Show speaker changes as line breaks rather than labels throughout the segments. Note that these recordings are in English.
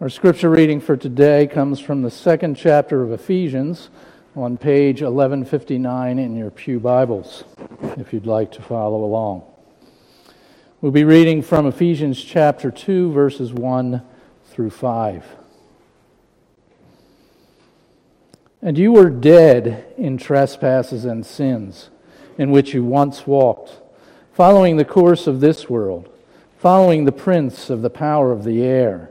Our scripture reading for today comes from the second chapter of Ephesians on page 1159 in your Pew Bibles, if you'd like to follow along. We'll be reading from Ephesians chapter 2, verses 1 through 5. And you were dead in trespasses and sins, in which you once walked, following the course of this world, following the prince of the power of the air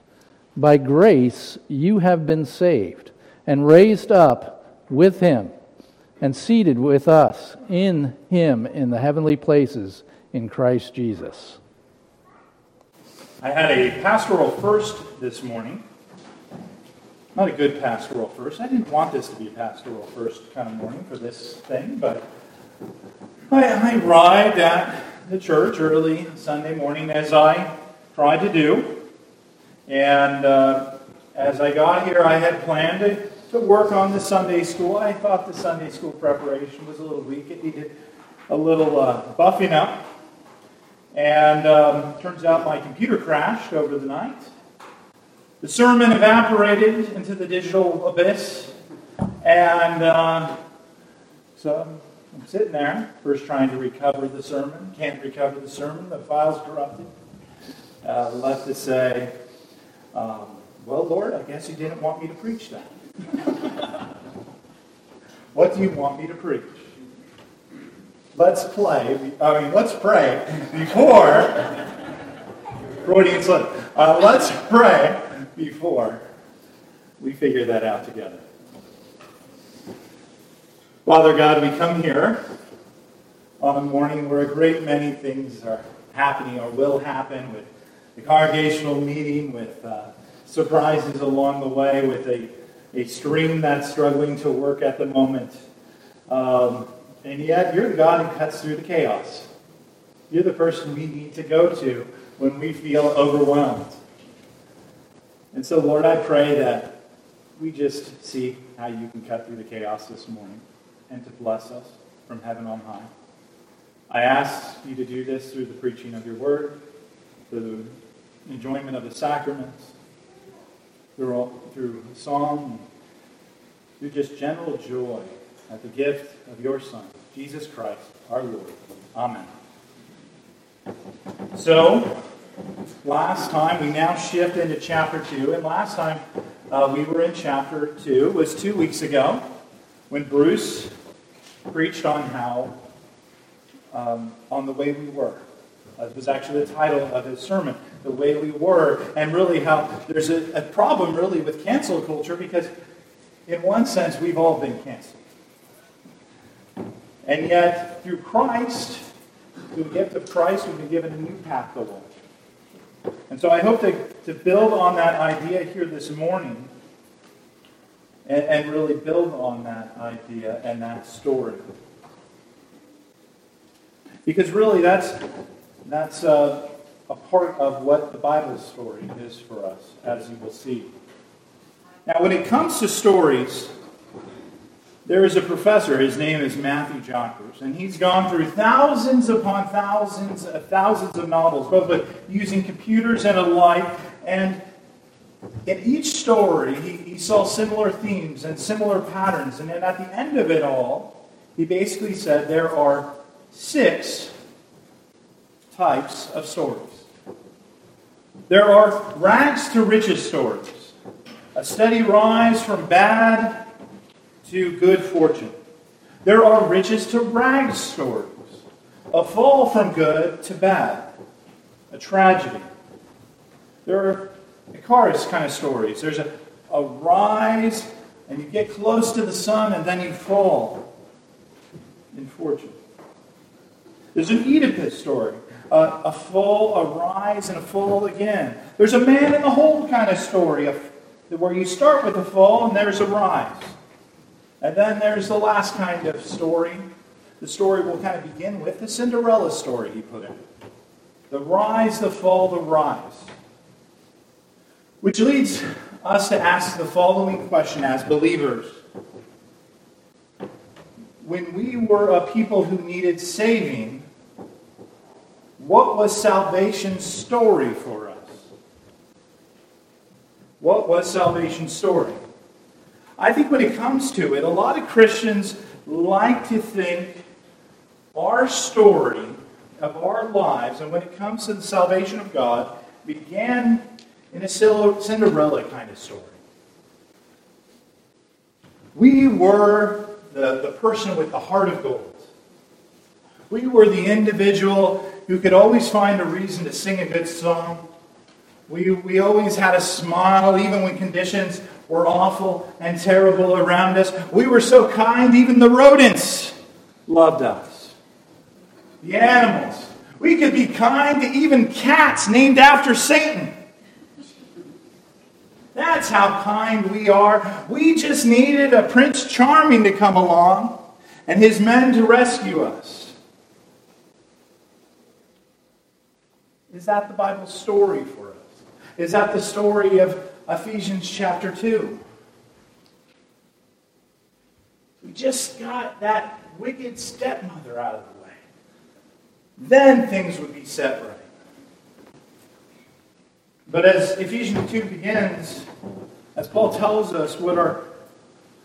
By grace you have been saved and raised up with him and seated with us in him in the heavenly places in Christ Jesus.
I had a pastoral first this morning. Not a good pastoral first. I didn't want this to be a pastoral first kind of morning for this thing, but I, I arrived at the church early Sunday morning as I tried to do. And uh, as I got here, I had planned to, to work on the Sunday school. I thought the Sunday school preparation was a little weak. It needed a little uh, buffing up. And um, turns out my computer crashed over the night. The sermon evaporated into the digital abyss. And uh, so I'm sitting there, first trying to recover the sermon. Can't recover the sermon. The file's corrupted. Uh, left to say, um, well, Lord, I guess you didn't want me to preach that. what do you want me to preach? Let's play. I mean, let's pray before. Freudian slip. Uh, let's pray before we figure that out together. Father God, we come here on a morning where a great many things are happening or will happen with the congregational meeting with uh, surprises along the way, with a, a stream that's struggling to work at the moment. Um, and yet, you're the God who cuts through the chaos. You're the person we need to go to when we feel overwhelmed. And so, Lord, I pray that we just see how you can cut through the chaos this morning and to bless us from heaven on high. I ask you to do this through the preaching of your word, through enjoyment of the sacraments, through, all, through song, through just general joy at the gift of your Son, Jesus Christ, our Lord. Amen. So, last time, we now shift into chapter 2, and last time uh, we were in chapter 2 was two weeks ago when Bruce preached on how, um, on the way we were. That was actually the title of his sermon the way we were, and really how there's a, a problem really with cancel culture because, in one sense, we've all been canceled. And yet, through Christ, through the gift of Christ, we've been given a new path to walk. And so I hope to, to build on that idea here this morning and, and really build on that idea and that story. Because really, that's, that's uh, a part of what the Bible story is for us, as you will see. Now, when it comes to stories, there is a professor, his name is Matthew Jockers, and he's gone through thousands upon thousands, of thousands of novels, both using computers and alike, and in each story, he, he saw similar themes and similar patterns, and then at the end of it all, he basically said there are six types of stories. There are rags to riches stories, a steady rise from bad to good fortune. There are riches to rags stories, a fall from good to bad, a tragedy. There are Icarus kind of stories. There's a, a rise, and you get close to the sun, and then you fall in fortune. There's an Oedipus story a, a fall, a rise, and a fall again. There's a man in the hole kind of story, a, where you start with a fall and there's a rise. And then there's the last kind of story. The story we'll kind of begin with the Cinderella story, he put in. The rise, the fall, the rise. Which leads us to ask the following question as believers. When we were a people who needed saving, what was salvation's story for us? What was salvation's story? I think when it comes to it, a lot of Christians like to think our story of our lives, and when it comes to the salvation of God, began in a Cinderella kind of story. We were the, the person with the heart of gold. We were the individual who could always find a reason to sing a good song. We, we always had a smile, even when conditions were awful and terrible around us. We were so kind, even the rodents loved us. The animals. We could be kind to even cats named after Satan. That's how kind we are. We just needed a Prince Charming to come along and his men to rescue us. Is that the Bible story for us? Is that the story of Ephesians chapter 2? We just got that wicked stepmother out of the way. Then things would be set right. But as Ephesians 2 begins, as Paul tells us what our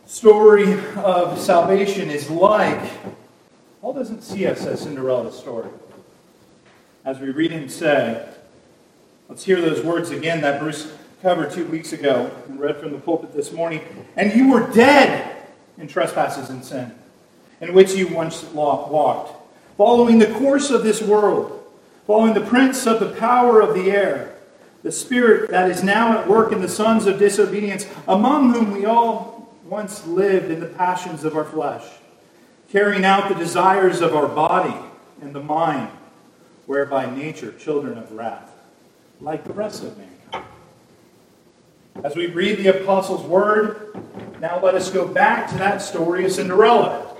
story of salvation is like, Paul doesn't see us as Cinderella's story. As we read him say, let's hear those words again that Bruce covered two weeks ago and read from the pulpit this morning. And you were dead in trespasses and sin, in which you once walked, following the course of this world, following the prince of the power of the air the spirit that is now at work in the sons of disobedience, among whom we all once lived in the passions of our flesh, carrying out the desires of our body and the mind, whereby nature children of wrath, like the rest of mankind. As we read the apostles' word, now let us go back to that story of Cinderella.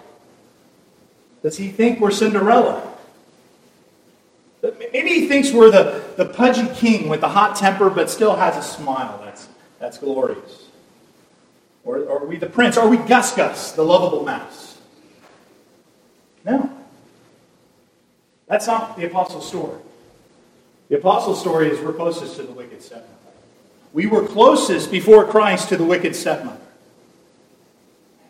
Does he think we're Cinderella? Maybe he thinks we're the, the pudgy king with the hot temper but still has a smile. That's, that's glorious. Or, or are we the prince? Are we Gus Gus, the lovable mouse? No. That's not the apostle's story. The apostle's story is we're closest to the wicked stepmother. We were closest before Christ to the wicked stepmother.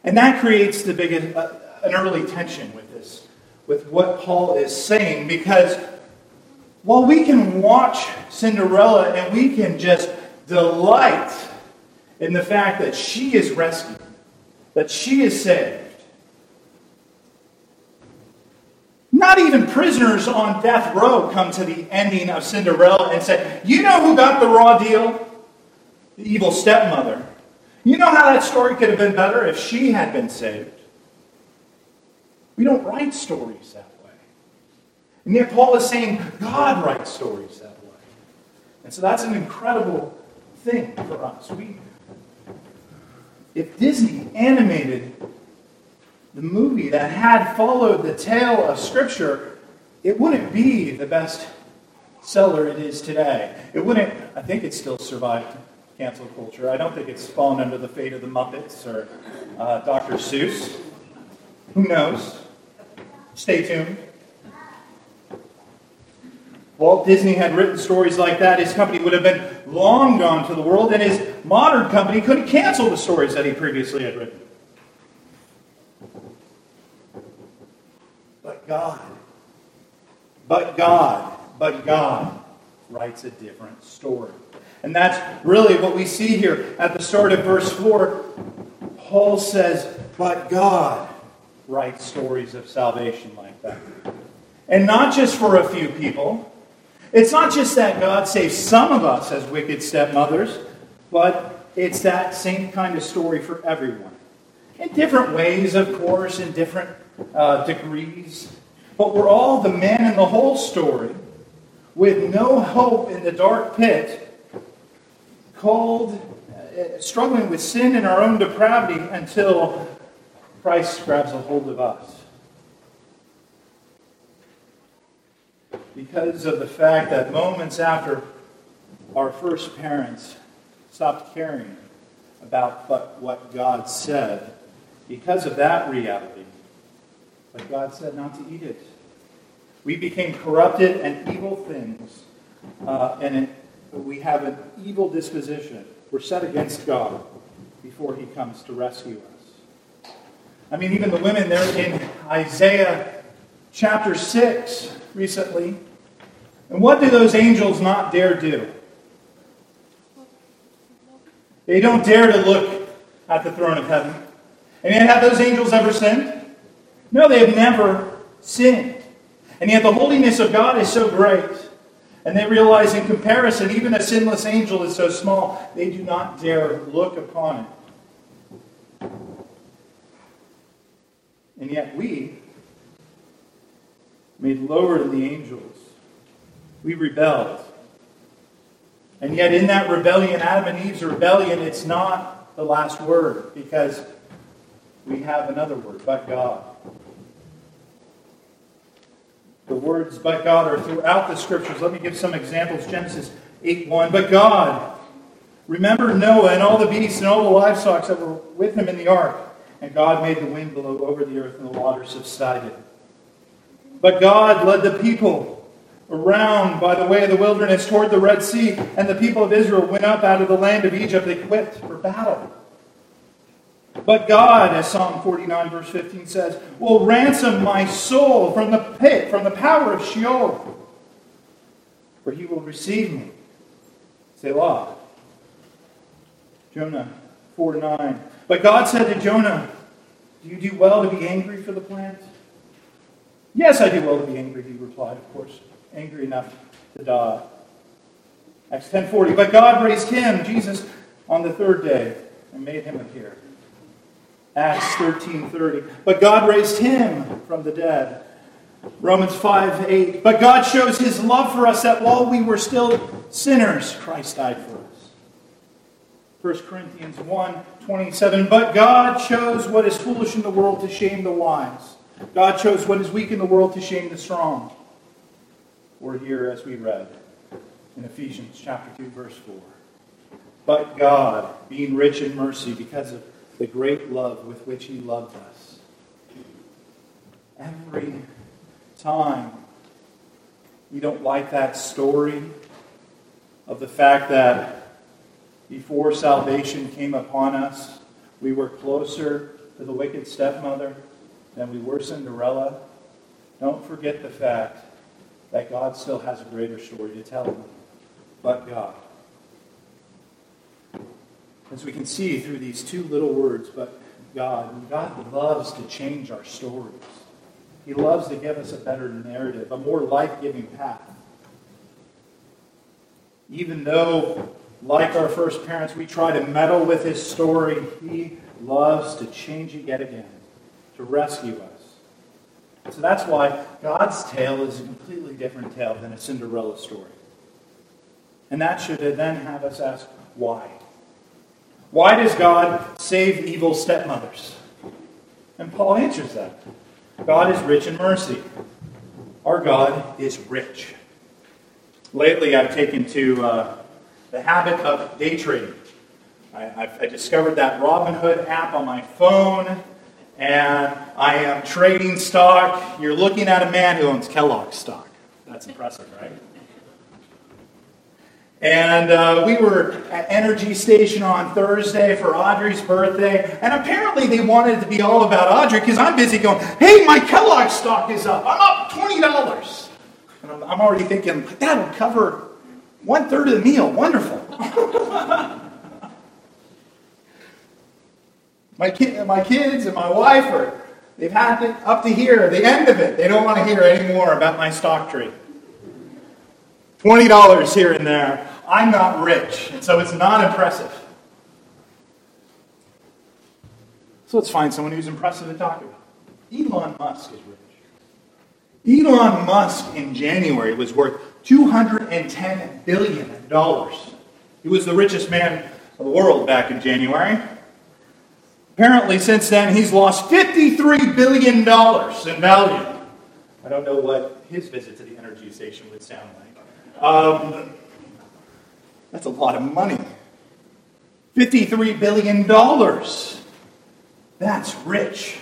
And that creates the big, uh, an early tension with this, with what Paul is saying, because well, we can watch Cinderella and we can just delight in the fact that she is rescued, that she is saved. Not even prisoners on death row come to the ending of Cinderella and say, You know who got the raw deal? The evil stepmother. You know how that story could have been better if she had been saved? We don't write stories that way. And yet Paul is saying God writes stories that way. And so that's an incredible thing for us. We, if Disney animated the movie that had followed the tale of Scripture, it wouldn't be the best seller it is today. It wouldn't, I think it still survived cancel culture. I don't think it's fallen under the fate of the Muppets or uh, Dr. Seuss. Who knows? Stay tuned. Walt Disney had written stories like that, his company would have been long gone to the world, and his modern company couldn't cancel the stories that he previously had written. God, but God, but God writes a different story. And that's really what we see here at the start of verse 4. Paul says, But God writes stories of salvation like that. And not just for a few people, it's not just that God saves some of us as wicked stepmothers, but it's that same kind of story for everyone. In different ways, of course, in different uh, degrees. But we're all the man in the hole story with no hope in the dark pit, cold, uh, struggling with sin and our own depravity until Christ grabs a hold of us. Because of the fact that moments after our first parents stopped caring about what God said, because of that reality, but God said not to eat it. We became corrupted and evil things, uh, and it, we have an evil disposition. We're set against God before He comes to rescue us. I mean, even the women there in Isaiah chapter 6 recently. And what do those angels not dare do? They don't dare to look at the throne of heaven. And yet, have those angels ever sinned? No, they have never sinned. And yet, the holiness of God is so great. And they realize, in comparison, even a sinless angel is so small, they do not dare look upon it. And yet, we, made lower than the angels, we rebelled. And yet, in that rebellion, Adam and Eve's rebellion, it's not the last word because we have another word, but God. The words but God are throughout the scriptures. Let me give some examples. Genesis 8 1. But God, remember Noah and all the beasts and all the livestock that were with him in the ark. And God made the wind blow over the earth and the waters subsided. But God led the people around by the way of the wilderness toward the Red Sea, and the people of Israel went up out of the land of Egypt equipped for battle. But God, as Psalm 49, verse 15 says, will ransom my soul from the pit, from the power of Sheol, for he will receive me. Selah. Jonah 4 9. But God said to Jonah, Do you do well to be angry for the plant? Yes, I do well to be angry, he replied, of course angry enough to die. Acts 10:40. But God raised him, Jesus, on the third day and made him appear. Acts 13:30. But God raised him from the dead. Romans 5 8. But God shows his love for us that while we were still sinners, Christ died for us. 1 Corinthians 1 27. But God chose what is foolish in the world to shame the wise. God chose what is weak in the world to shame the strong. Or here, as we read in Ephesians chapter 2, verse 4. But God, being rich in mercy because of the great love with which He loved us, every time you don't like that story of the fact that before salvation came upon us, we were closer to the wicked stepmother than we were Cinderella. Don't forget the fact that God still has a greater story to tell but God. As we can see through these two little words, but God, God loves to change our stories. He loves to give us a better narrative, a more life giving path. Even though, like our first parents, we try to meddle with his story, he loves to change it yet again, to rescue us. So that's why God's tale is a completely different tale than a Cinderella story. And that should then have us ask, why? Why does God save evil stepmothers? And Paul answers that. God is rich in mercy. Our God is rich. Lately, I've taken to uh, the habit of day trading. I, I discovered that Robinhood app on my phone and I am trading stock. You're looking at a man who owns Kellogg stock. That's impressive, right? And uh, we were at Energy Station on Thursday for Audrey's birthday. And apparently they wanted it to be all about Audrey because I'm busy going, hey, my Kellogg stock is up. I'm up $20. And I'm, I'm already thinking, that'll cover one third of the meal. Wonderful. My, kid, my kids and my wife are, they've had it up to here, the end of it. They don't want to hear any more about my stock tree. $20 here and there. I'm not rich, and so it's not impressive. So let's find someone who's impressive to talk about. Elon Musk is rich. Elon Musk in January was worth $210 billion. He was the richest man of the world back in January. Apparently, since then, he's lost $53 billion in value. I don't know what his visit to the energy station would sound like. Um, that's a lot of money. $53 billion. That's rich.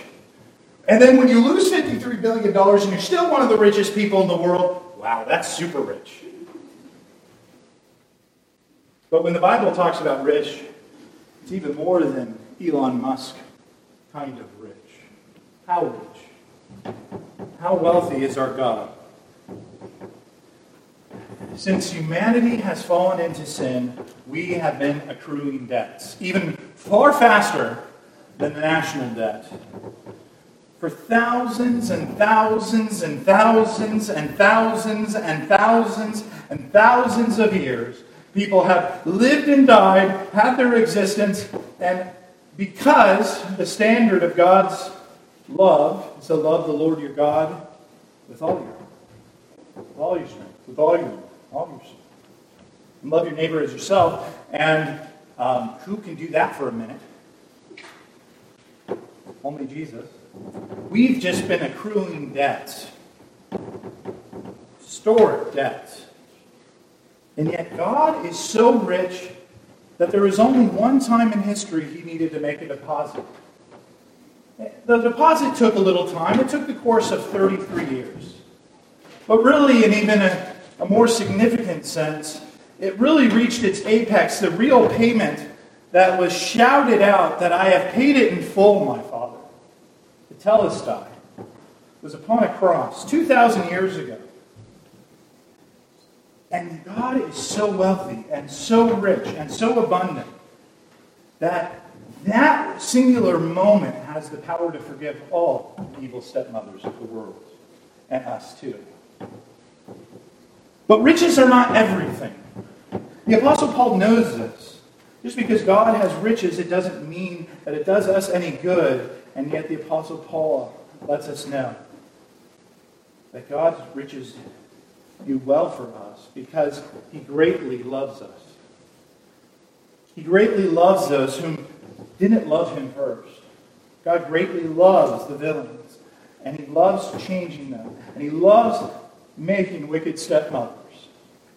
And then when you lose $53 billion and you're still one of the richest people in the world, wow, that's super rich. But when the Bible talks about rich, it's even more than Elon Musk kind of rich. How rich? How wealthy is our God? Since humanity has fallen into sin, we have been accruing debts, even far faster than the national debt. For thousands and thousands and thousands and thousands and thousands and thousands of years, people have lived and died, had their existence, and because the standard of God's love is to love the Lord your God with all your, with all your strength, with all your, all love your neighbor as yourself. And um, who can do that for a minute? Only Jesus. We've just been accruing debts, historic debts. And yet God is so rich that there was only one time in history he needed to make a deposit. The deposit took a little time. It took the course of 33 years. But really, in even a, a more significant sense, it really reached its apex, the real payment that was shouted out that I have paid it in full, my Father. Tetelestai was upon a cross 2,000 years ago. And God is so wealthy and so rich and so abundant that that singular moment has the power to forgive all evil stepmothers of the world and us too. But riches are not everything. The Apostle Paul knows this. Just because God has riches, it doesn't mean that it does us any good. And yet the Apostle Paul lets us know that God's riches do well for us because he greatly loves us. He greatly loves those whom didn't love him first. God greatly loves the villains, and he loves changing them, and he loves making wicked stepmothers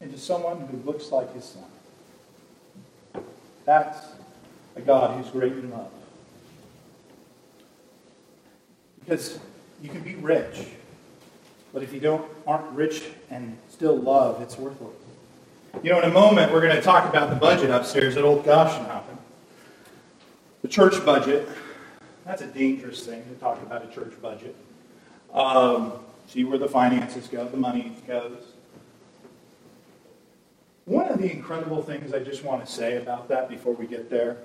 into someone who looks like his son. That's a God who's great in love. Because you can be rich but if you don't aren't rich and still love, it's worthless. You know, in a moment, we're going to talk about the budget upstairs at Old Goshenhoppen. The church budget. That's a dangerous thing to talk about a church budget. Um, see where the finances go, the money goes. One of the incredible things I just want to say about that before we get there,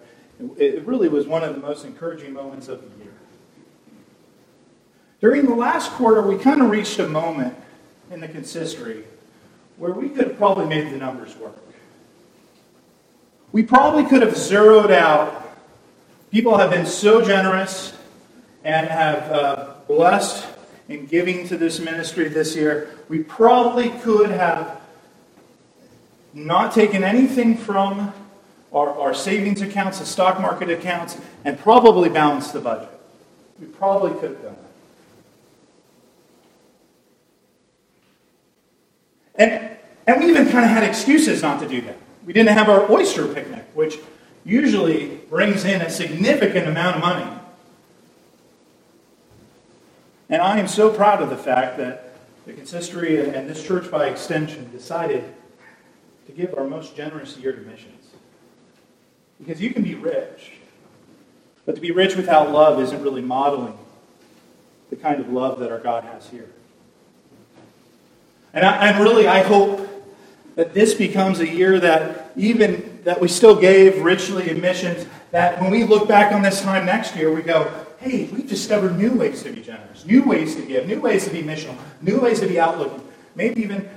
it really was one of the most encouraging moments of the year. During the last quarter, we kind of reached a moment in the consistory where we could have probably made the numbers work. We probably could have zeroed out. People have been so generous and have uh, blessed in giving to this ministry this year. We probably could have not taken anything from our, our savings accounts, the stock market accounts, and probably balanced the budget. We probably could have done that. And, and we even kind of had excuses not to do that. We didn't have our oyster picnic, which usually brings in a significant amount of money. And I am so proud of the fact that the consistory and this church by extension decided to give our most generous year to missions. Because you can be rich, but to be rich without love isn't really modeling the kind of love that our God has here. And, I, and really, I hope that this becomes a year that even that we still gave richly in missions, that when we look back on this time next year, we go, hey, we've discovered new ways to be generous, new ways to give, new ways to be missional, new ways to be outlooking. Maybe even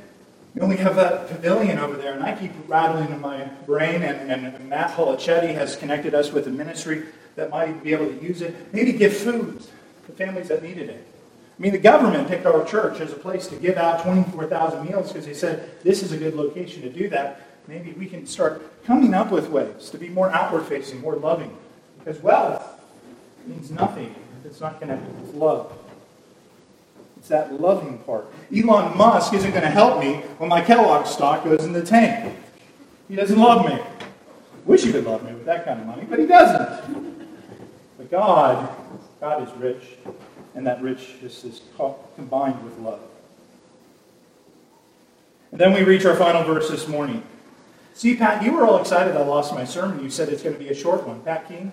you know, we have that pavilion over there, and I keep rattling in my brain, and, and Matt Holichetti has connected us with a ministry that might be able to use it. Maybe give food to families that needed it. I mean, the government picked our church as a place to give out 24,000 meals because they said this is a good location to do that. maybe we can start coming up with ways to be more outward facing, more loving. Because wealth means nothing if it's not connected with love. It's that loving part. Elon Musk isn't going to help me when my Kellogg stock goes in the tank. He doesn't love me. Wish he could love me with that kind of money, but he doesn't. But God, God is rich, and that richness is combined with love. And then we reach our final verse this morning. See, Pat, you were all excited I lost my sermon. You said it's going to be a short one. Pat King,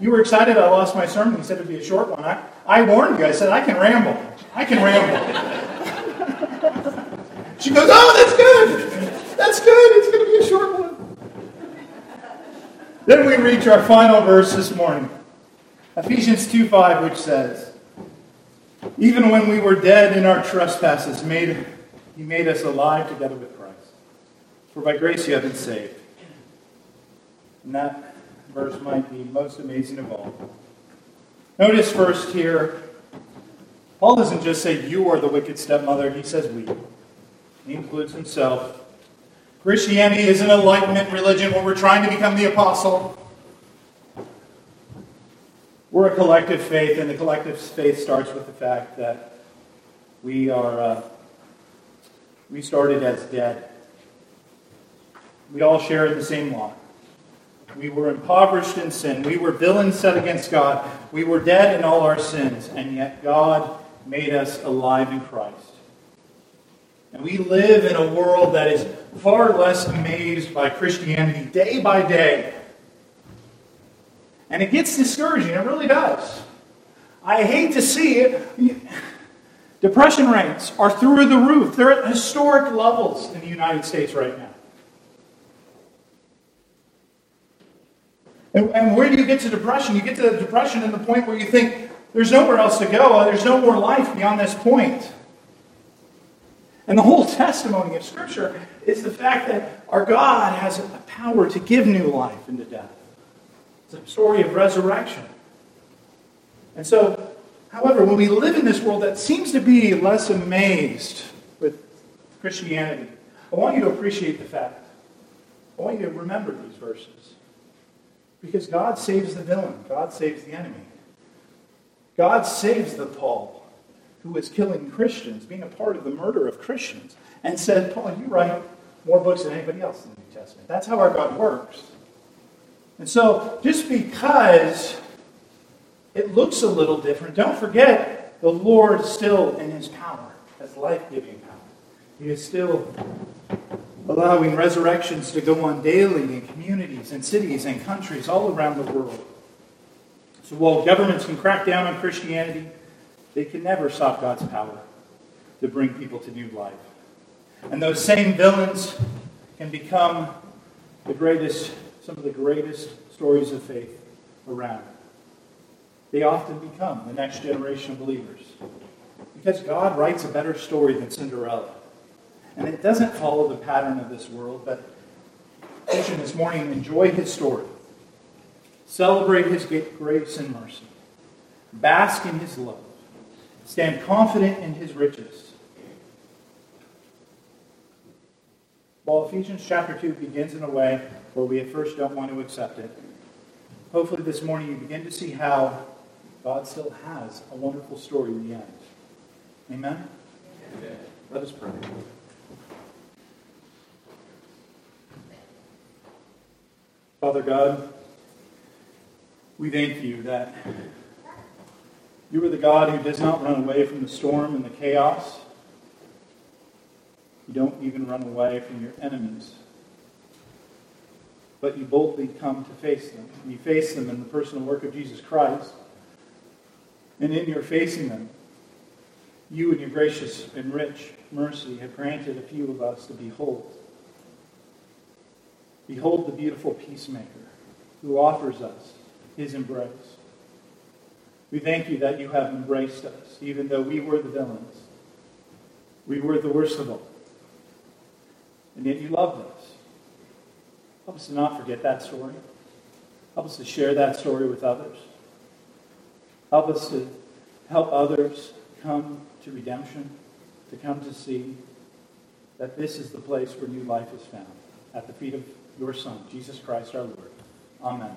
you were excited I lost my sermon. You said it'd be a short one. I, I warned you. I said, I can ramble. I can ramble. she goes, Oh, that's good. That's good. It's going to be a short one. Then we reach our final verse this morning Ephesians 2 5, which says, Even when we were dead in our trespasses, made, he made us alive together with Christ. for by grace you have been saved. That verse might be most amazing of all. Notice first here, Paul doesn't just say, You are the wicked stepmother. He says, We. He includes himself. Christianity is an enlightenment religion where we're trying to become the apostle. We're a collective faith, and the collective faith starts with the fact that we are uh, we started as dead. We all share in the same lot. We were impoverished in sin. We were villains set against God. We were dead in all our sins, and yet God made us alive in Christ. And we live in a world that is far less amazed by Christianity day by day. And it gets discouraging. It really does. I hate to see it. Depression rates are through the roof. They're at historic levels in the United States right now. And, and where do you get to depression? You get to the depression in the point where you think there's nowhere else to go, uh, there's no more life beyond this point. And the whole testimony of Scripture is the fact that our God has a power to give new life into death. It's a story of resurrection. And so, however, when we live in this world that seems to be less amazed with Christianity, I want you to appreciate the fact. I want you to remember these verses. Because God saves the villain, God saves the enemy. God saves the Paul who was killing Christians, being a part of the murder of Christians, and said, Paul, you write more books than anybody else in the New Testament. That's how our God works. And so, just because it looks a little different, don't forget the Lord is still in his power, has life giving power. He is still allowing resurrections to go on daily in communities and cities and countries all around the world. So while governments can crack down on Christianity, they can never stop God's power to bring people to new life. And those same villains can become the greatest, some of the greatest stories of faith around. They often become the next generation of believers. Because God writes a better story than Cinderella. And it doesn't follow the pattern of this world, but Christian this morning, enjoy his story. Celebrate his grace and mercy. Bask in his love. Stand confident in his riches. While Ephesians chapter 2 begins in a way where we at first don't want to accept it, hopefully this morning you begin to see how God still has a wonderful story in the end. Amen? Amen. Let us pray. Father God, we thank you that you are the God who does not run away from the storm and the chaos. You don't even run away from your enemies. But you boldly come to face them. You face them in the personal work of Jesus Christ. And in your facing them, you in your gracious and rich mercy have granted a few of us to behold Behold the beautiful peacemaker who offers us his embrace. We thank you that you have embraced us, even though we were the villains. We were the worst of all. And yet you loved us. Help us to not forget that story. Help us to share that story with others. Help us to help others come to redemption, to come to see that this is the place where new life is found. at the feet of your Son, Jesus Christ our Lord. Amen.